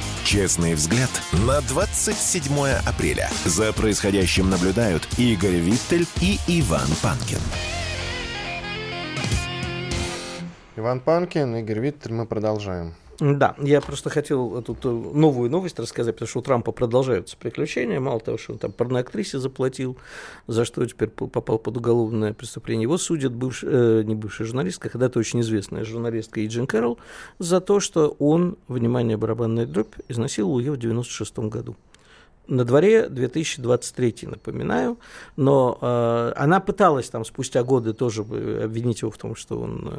Честный взгляд на 27 апреля. За происходящим наблюдают Игорь Виттель и Иван Панкин. Иван Панкин, Игорь Виттель, мы продолжаем. Да, я просто хотел тут новую новость рассказать, потому что у Трампа продолжаются приключения. Мало того, что он там порноактрисе заплатил, за что теперь попал под уголовное преступление. Его судят бывш, э, не бывшая журналистка, когда-то очень известная журналистка Иджин Кэрролл за то, что он, внимание, барабанная дробь, изнасиловал ее в 96 году. На дворе 2023, напоминаю, но э, она пыталась там спустя годы тоже обвинить его в том, что он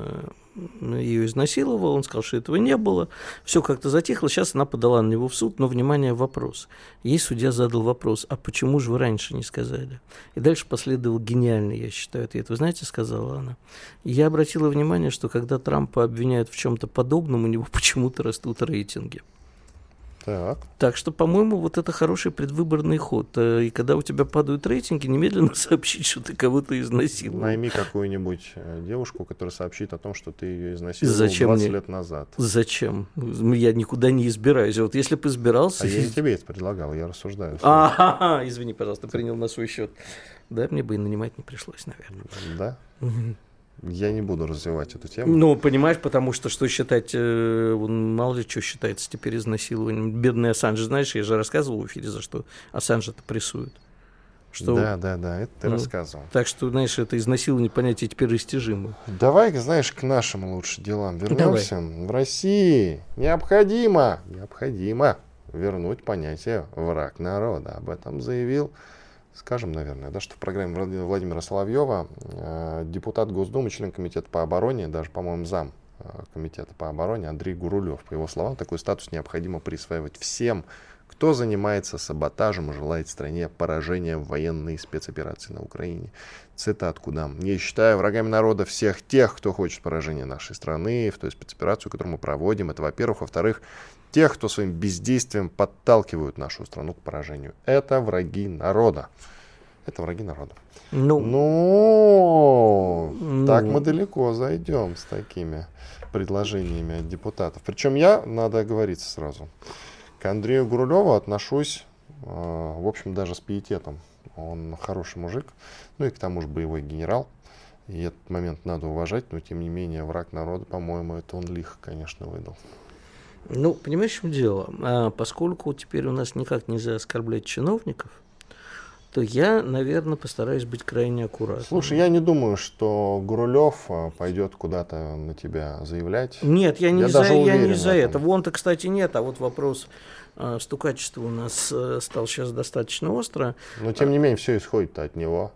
э, ее изнасиловал, он сказал, что этого не было, все как-то затихло, сейчас она подала на него в суд, но, внимание, вопрос. Ей судья задал вопрос, а почему же вы раньше не сказали? И дальше последовал гениальный, я считаю, ответ. Вы знаете, сказала она, я обратила внимание, что когда Трампа обвиняют в чем-то подобном, у него почему-то растут рейтинги. Так. так что, по-моему, вот это хороший предвыборный ход. Э, и когда у тебя падают рейтинги, немедленно сообщить, что ты кого-то изнасиловал. Найми какую-нибудь э, девушку, которая сообщит о том, что ты ее изнасиловал Зачем 20 мне? лет назад. Зачем? Я никуда не избираюсь. Вот если бы избирался... А я тебе это предлагал, я рассуждаю. А, извини, пожалуйста, принял на свой счет. Да, мне бы и нанимать не пришлось, наверное. Да? Я не буду развивать эту тему. Ну, понимаешь, потому что что считать, э, мало ли что считается теперь изнасилованием. Бедный Ассанж, знаешь, я же рассказывал в эфире, за что Ассанжа-то прессуют. Что... Да, да, да, это ты ну, рассказывал. Так что, знаешь, это изнасилование понятие теперь растяжимо. Давай, знаешь, к нашим лучше делам вернемся. Давай. В России необходимо, необходимо вернуть понятие враг народа. Об этом заявил скажем, наверное, да, что в программе Владимира Соловьева э, депутат Госдумы, член комитета по обороне, даже, по-моему, зам э, комитета по обороне Андрей Гурулев, по его словам, такой статус необходимо присваивать всем, кто занимается саботажем и желает стране поражения в военной спецоперации на Украине. Цитат куда? «Не считаю врагами народа всех тех, кто хочет поражения нашей страны в той спецоперацию, которую мы проводим. Это, во-первых. Во-вторых, тех, кто своим бездействием подталкивают нашу страну к поражению. Это враги народа. Это враги народа. Ну, ну, ну, так мы далеко зайдем с такими предложениями от депутатов. Причем я, надо оговориться сразу, к Андрею Гурулеву отношусь, э, в общем, даже с пиететом. Он хороший мужик, ну и к тому же боевой генерал. И этот момент надо уважать, но тем не менее враг народа, по-моему, это он лихо, конечно, выдал. Ну, понимаешь, в чем дело? А, поскольку теперь у нас никак нельзя оскорблять чиновников, то я, наверное, постараюсь быть крайне аккуратным. Слушай, я не думаю, что Гурулев а, пойдет куда-то на тебя заявлять. Нет, я не я за, я не за это. Вон-то, кстати, нет, а вот вопрос э, стукачества у нас э, стал сейчас достаточно остро. Но, тем не менее, все исходит от него.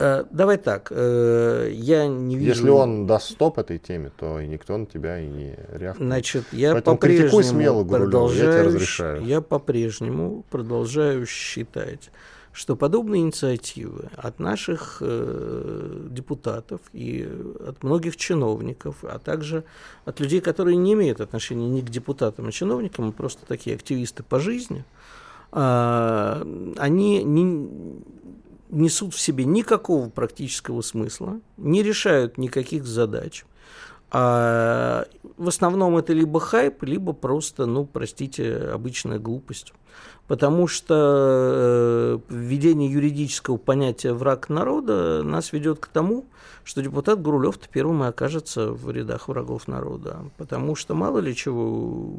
Э, давай так, э, я не вижу... Если он даст стоп этой теме, то и никто на тебя и не рявкнет. Значит, я по-прежнему смело, продолжаю, я тебе разрешаю. Я по-прежнему продолжаю считать, что подобные инициативы от наших э, депутатов и от многих чиновников, а также от людей, которые не имеют отношения ни к депутатам, а чиновникам, а просто такие активисты по жизни, э, они не, несут в себе никакого практического смысла, не решают никаких задач. А в основном это либо хайп, либо просто, ну, простите, обычная глупость. Потому что э, введение юридического понятия «враг народа» нас ведет к тому, что депутат Гурулев-то первым и окажется в рядах врагов народа. Потому что мало ли чего,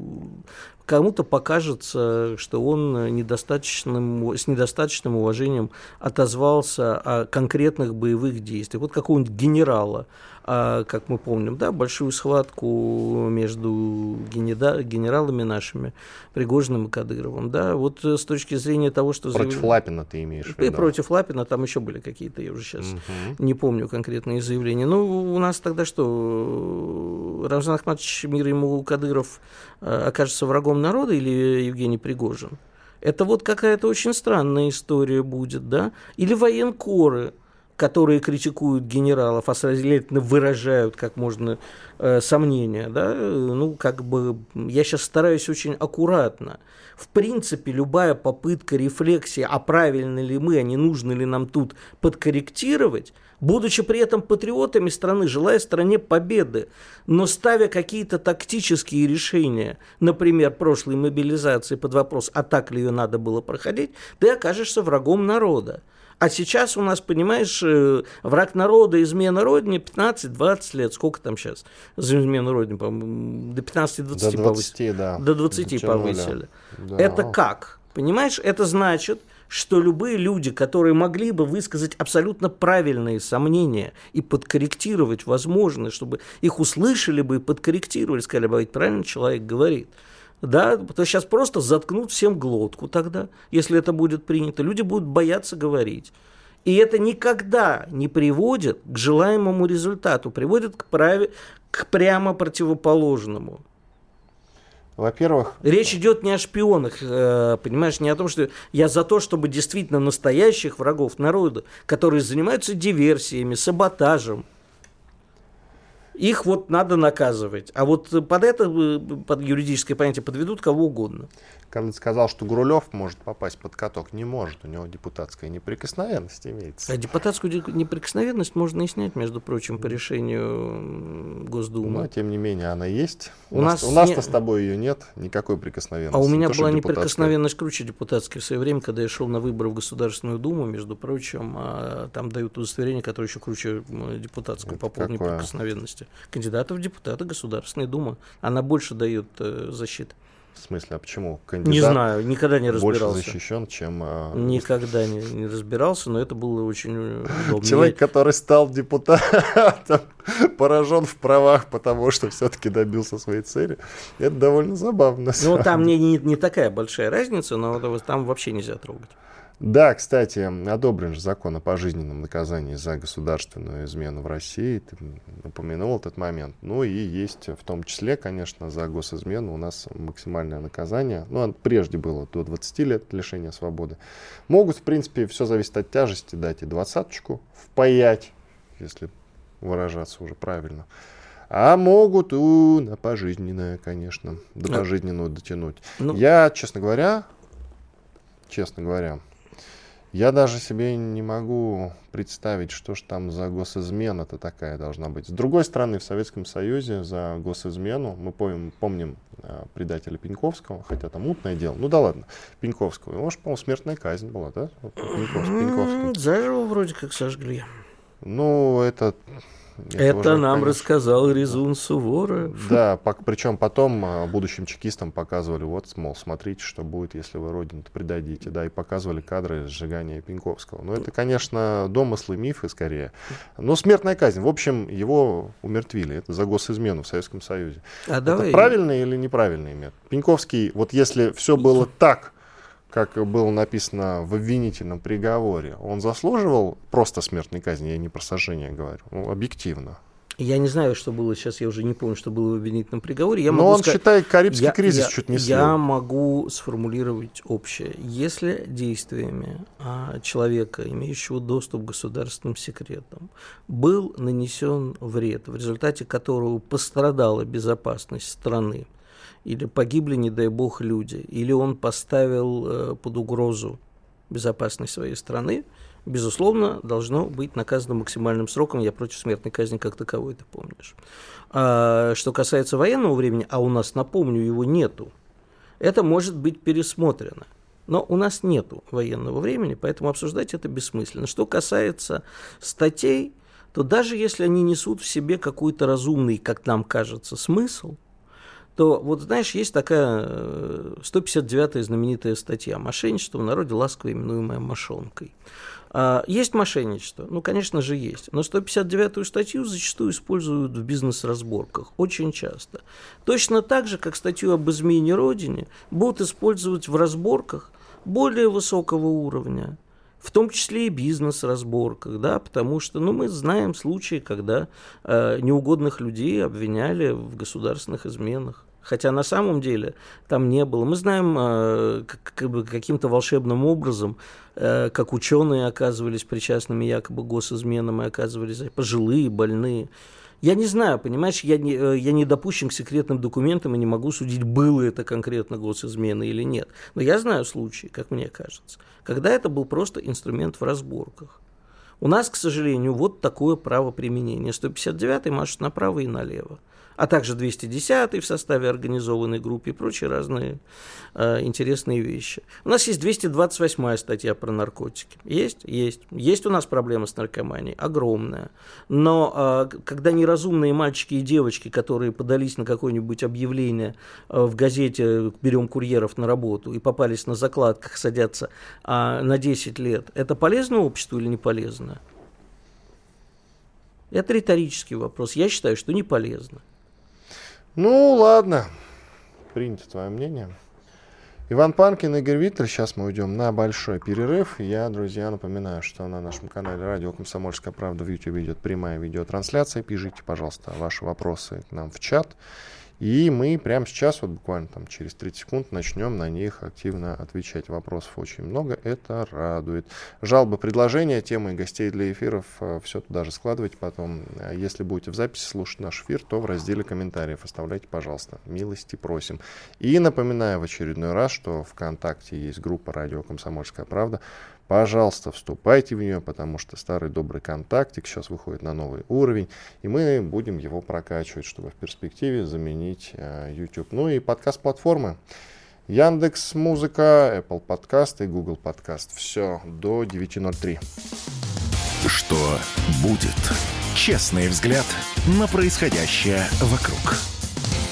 кому-то покажется, что он недостаточным, с недостаточным уважением отозвался о конкретных боевых действиях. Вот какого-нибудь генерала, а, как мы помним, да, большую схватку между генералами нашими, Пригожиным и Кадыровым. Да, вот с точки зрения того, что... Против заяв... Лапина ты имеешь в виду? И против Лапина, там еще были какие-то, я уже сейчас угу. не помню конкретные заявления. Ну, у нас тогда что, Рамзан Ахматович, мир ему Кадыров а, окажется врагом народа или Евгений Пригожин? Это вот какая-то очень странная история будет, да? Или военкоры, которые критикуют генералов, а следовательно выражают как можно э, сомнения, да, ну, как бы, я сейчас стараюсь очень аккуратно. В принципе, любая попытка рефлексии, а правильно ли мы, а не нужно ли нам тут подкорректировать, будучи при этом патриотами страны, желая стране победы, но ставя какие-то тактические решения, например, прошлой мобилизации под вопрос, а так ли ее надо было проходить, ты окажешься врагом народа. А сейчас у нас, понимаешь, э, враг народа, измена родине 15-20 лет. Сколько там сейчас за измену родине? До 15-20 До 20, повысили. да. До 20 повысили. Да. Это как? Понимаешь, это значит, что любые люди, которые могли бы высказать абсолютно правильные сомнения и подкорректировать возможно, чтобы их услышали бы и подкорректировали, сказали бы, ведь правильно человек говорит – да, то сейчас просто заткнут всем глотку тогда, если это будет принято. Люди будут бояться говорить. И это никогда не приводит к желаемому результату, приводит к, праве, к прямо противоположному. Во-первых... Речь идет не о шпионах, э, понимаешь, не о том, что я за то, чтобы действительно настоящих врагов народа, которые занимаются диверсиями, саботажем, их вот надо наказывать. А вот под это, э, под юридическое понятие подведут кого угодно когда сказал, что Гурулев может попасть под каток, не может, у него депутатская неприкосновенность имеется. А депутатскую неприкосновенность можно и снять, между прочим, по решению Госдумы. Но, тем не менее, она есть. У, у нас, у нас-то не... с тобой ее нет, никакой прикосновенности. А у меня была неприкосновенность круче депутатской в свое время, когда я шел на выборы в Государственную Думу, между прочим, а там дают удостоверение, которое еще круче депутатского по поводу неприкосновенности. Кандидатов в депутаты Государственной Думы. Она больше дает э, защиты. В смысле, а почему? Кандидат не знаю, никогда не разбирался. Больше защищен, чем... А... Никогда не, не разбирался, но это было очень удобно. Человек, который стал депутатом, поражен в правах, потому что все-таки добился своей цели. Это довольно забавно. Ну, там не, не, не такая большая разница, но там вообще нельзя трогать. Да, кстати, одобрен же закон о пожизненном наказании за государственную измену в России. Ты упомянул этот момент. Ну и есть в том числе, конечно, за госизмену у нас максимальное наказание. Ну, прежде было до 20 лет лишения свободы. Могут, в принципе, все зависит от тяжести, дать и двадцаточку впаять, если выражаться уже правильно. А могут у, на пожизненное, конечно, до пожизненного дотянуть. Ну, Я, честно говоря, честно говоря, я даже себе не могу представить, что ж там за госизмена-то такая должна быть. С другой стороны, в Советском Союзе за госизмену, мы помним, помним э, предателя Пеньковского, хотя там мутное дело, ну да ладно, Пеньковского, его же, по-моему, смертная казнь была, да? Пеньковский. Заживо вроде как сожгли. Ну, это это нам конечно. рассказал Резун Суворов. Да, по, причем потом а, будущим чекистам показывали, вот, мол, смотрите, что будет, если вы родину предадите, да, и показывали кадры сжигания Пеньковского. Но это, конечно, домыслы, мифы скорее. Но смертная казнь, в общем, его умертвили, это за госизмену в Советском Союзе. А это давай... правильный или неправильный метод? Пеньковский, вот если все было так, как было написано в обвинительном приговоре, он заслуживал просто смертной казни, я не про сожжение говорю, ну, объективно. Я не знаю, что было сейчас, я уже не помню, что было в обвинительном приговоре. Я Но могу он сказать, считает Карибский я, кризис я, чуть не слил. Я могу сформулировать общее. Если действиями а, человека, имеющего доступ к государственным секретам, был нанесен вред, в результате которого пострадала безопасность страны, или погибли, не дай бог, люди, или он поставил э, под угрозу безопасность своей страны, безусловно, должно быть наказано максимальным сроком. Я против смертной казни как таковой, ты помнишь. А, что касается военного времени, а у нас, напомню, его нету, это может быть пересмотрено. Но у нас нету военного времени, поэтому обсуждать это бессмысленно. Что касается статей, то даже если они несут в себе какой-то разумный, как нам кажется, смысл, то вот знаешь, есть такая 159-я э, знаменитая статья «Мошенничество в народе ласково именуемое мошонкой». А, есть мошенничество? Ну, конечно же, есть. Но 159-ю статью зачастую используют в бизнес-разборках. Очень часто. Точно так же, как статью об измене Родине будут использовать в разборках более высокого уровня в том числе и бизнес-разборках, да, потому что, ну, мы знаем случаи, когда э, неугодных людей обвиняли в государственных изменах. Хотя на самом деле там не было. Мы знаем э, как, каким-то волшебным образом, э, как ученые оказывались причастными якобы госизменам и оказывались пожилые, больные. Я не знаю, понимаешь, я не, э, я не допущен к секретным документам и не могу судить, было это конкретно госизмена или нет. Но я знаю случаи, как мне кажется, когда это был просто инструмент в разборках. У нас, к сожалению, вот такое право применения. 159 машет направо и налево а также 210 в составе организованной группы и прочие разные э, интересные вещи. У нас есть 228 статья про наркотики. Есть? Есть. Есть у нас проблема с наркоманией, огромная. Но э, когда неразумные мальчики и девочки, которые подались на какое-нибудь объявление э, в газете «Берем курьеров на работу» и попались на закладках, садятся э, на 10 лет, это полезно обществу или не полезно? Это риторический вопрос. Я считаю, что не полезно. Ну, ладно. Принято твое мнение. Иван Панкин, Игорь Виктор. Сейчас мы уйдем на большой перерыв. Я, друзья, напоминаю, что на нашем канале Радио Комсомольская правда в YouTube идет прямая видеотрансляция. Пишите, пожалуйста, ваши вопросы к нам в чат. И мы прямо сейчас, вот буквально там через 30 секунд, начнем на них активно отвечать. Вопросов очень много, это радует. Жалобы, предложения, темы гостей для эфиров, э, все туда же складывайте потом. А если будете в записи слушать наш эфир, то в разделе комментариев оставляйте, пожалуйста. Милости просим. И напоминаю в очередной раз, что ВКонтакте есть группа «Радио Комсомольская правда». Пожалуйста, вступайте в нее, потому что старый добрый контактик сейчас выходит на новый уровень, и мы будем его прокачивать, чтобы в перспективе заменить э, YouTube. Ну и подкаст-платформы. Яндекс Музыка, Apple Подкаст и Google Подкаст. Все до 9.03. Что будет? Честный взгляд на происходящее вокруг.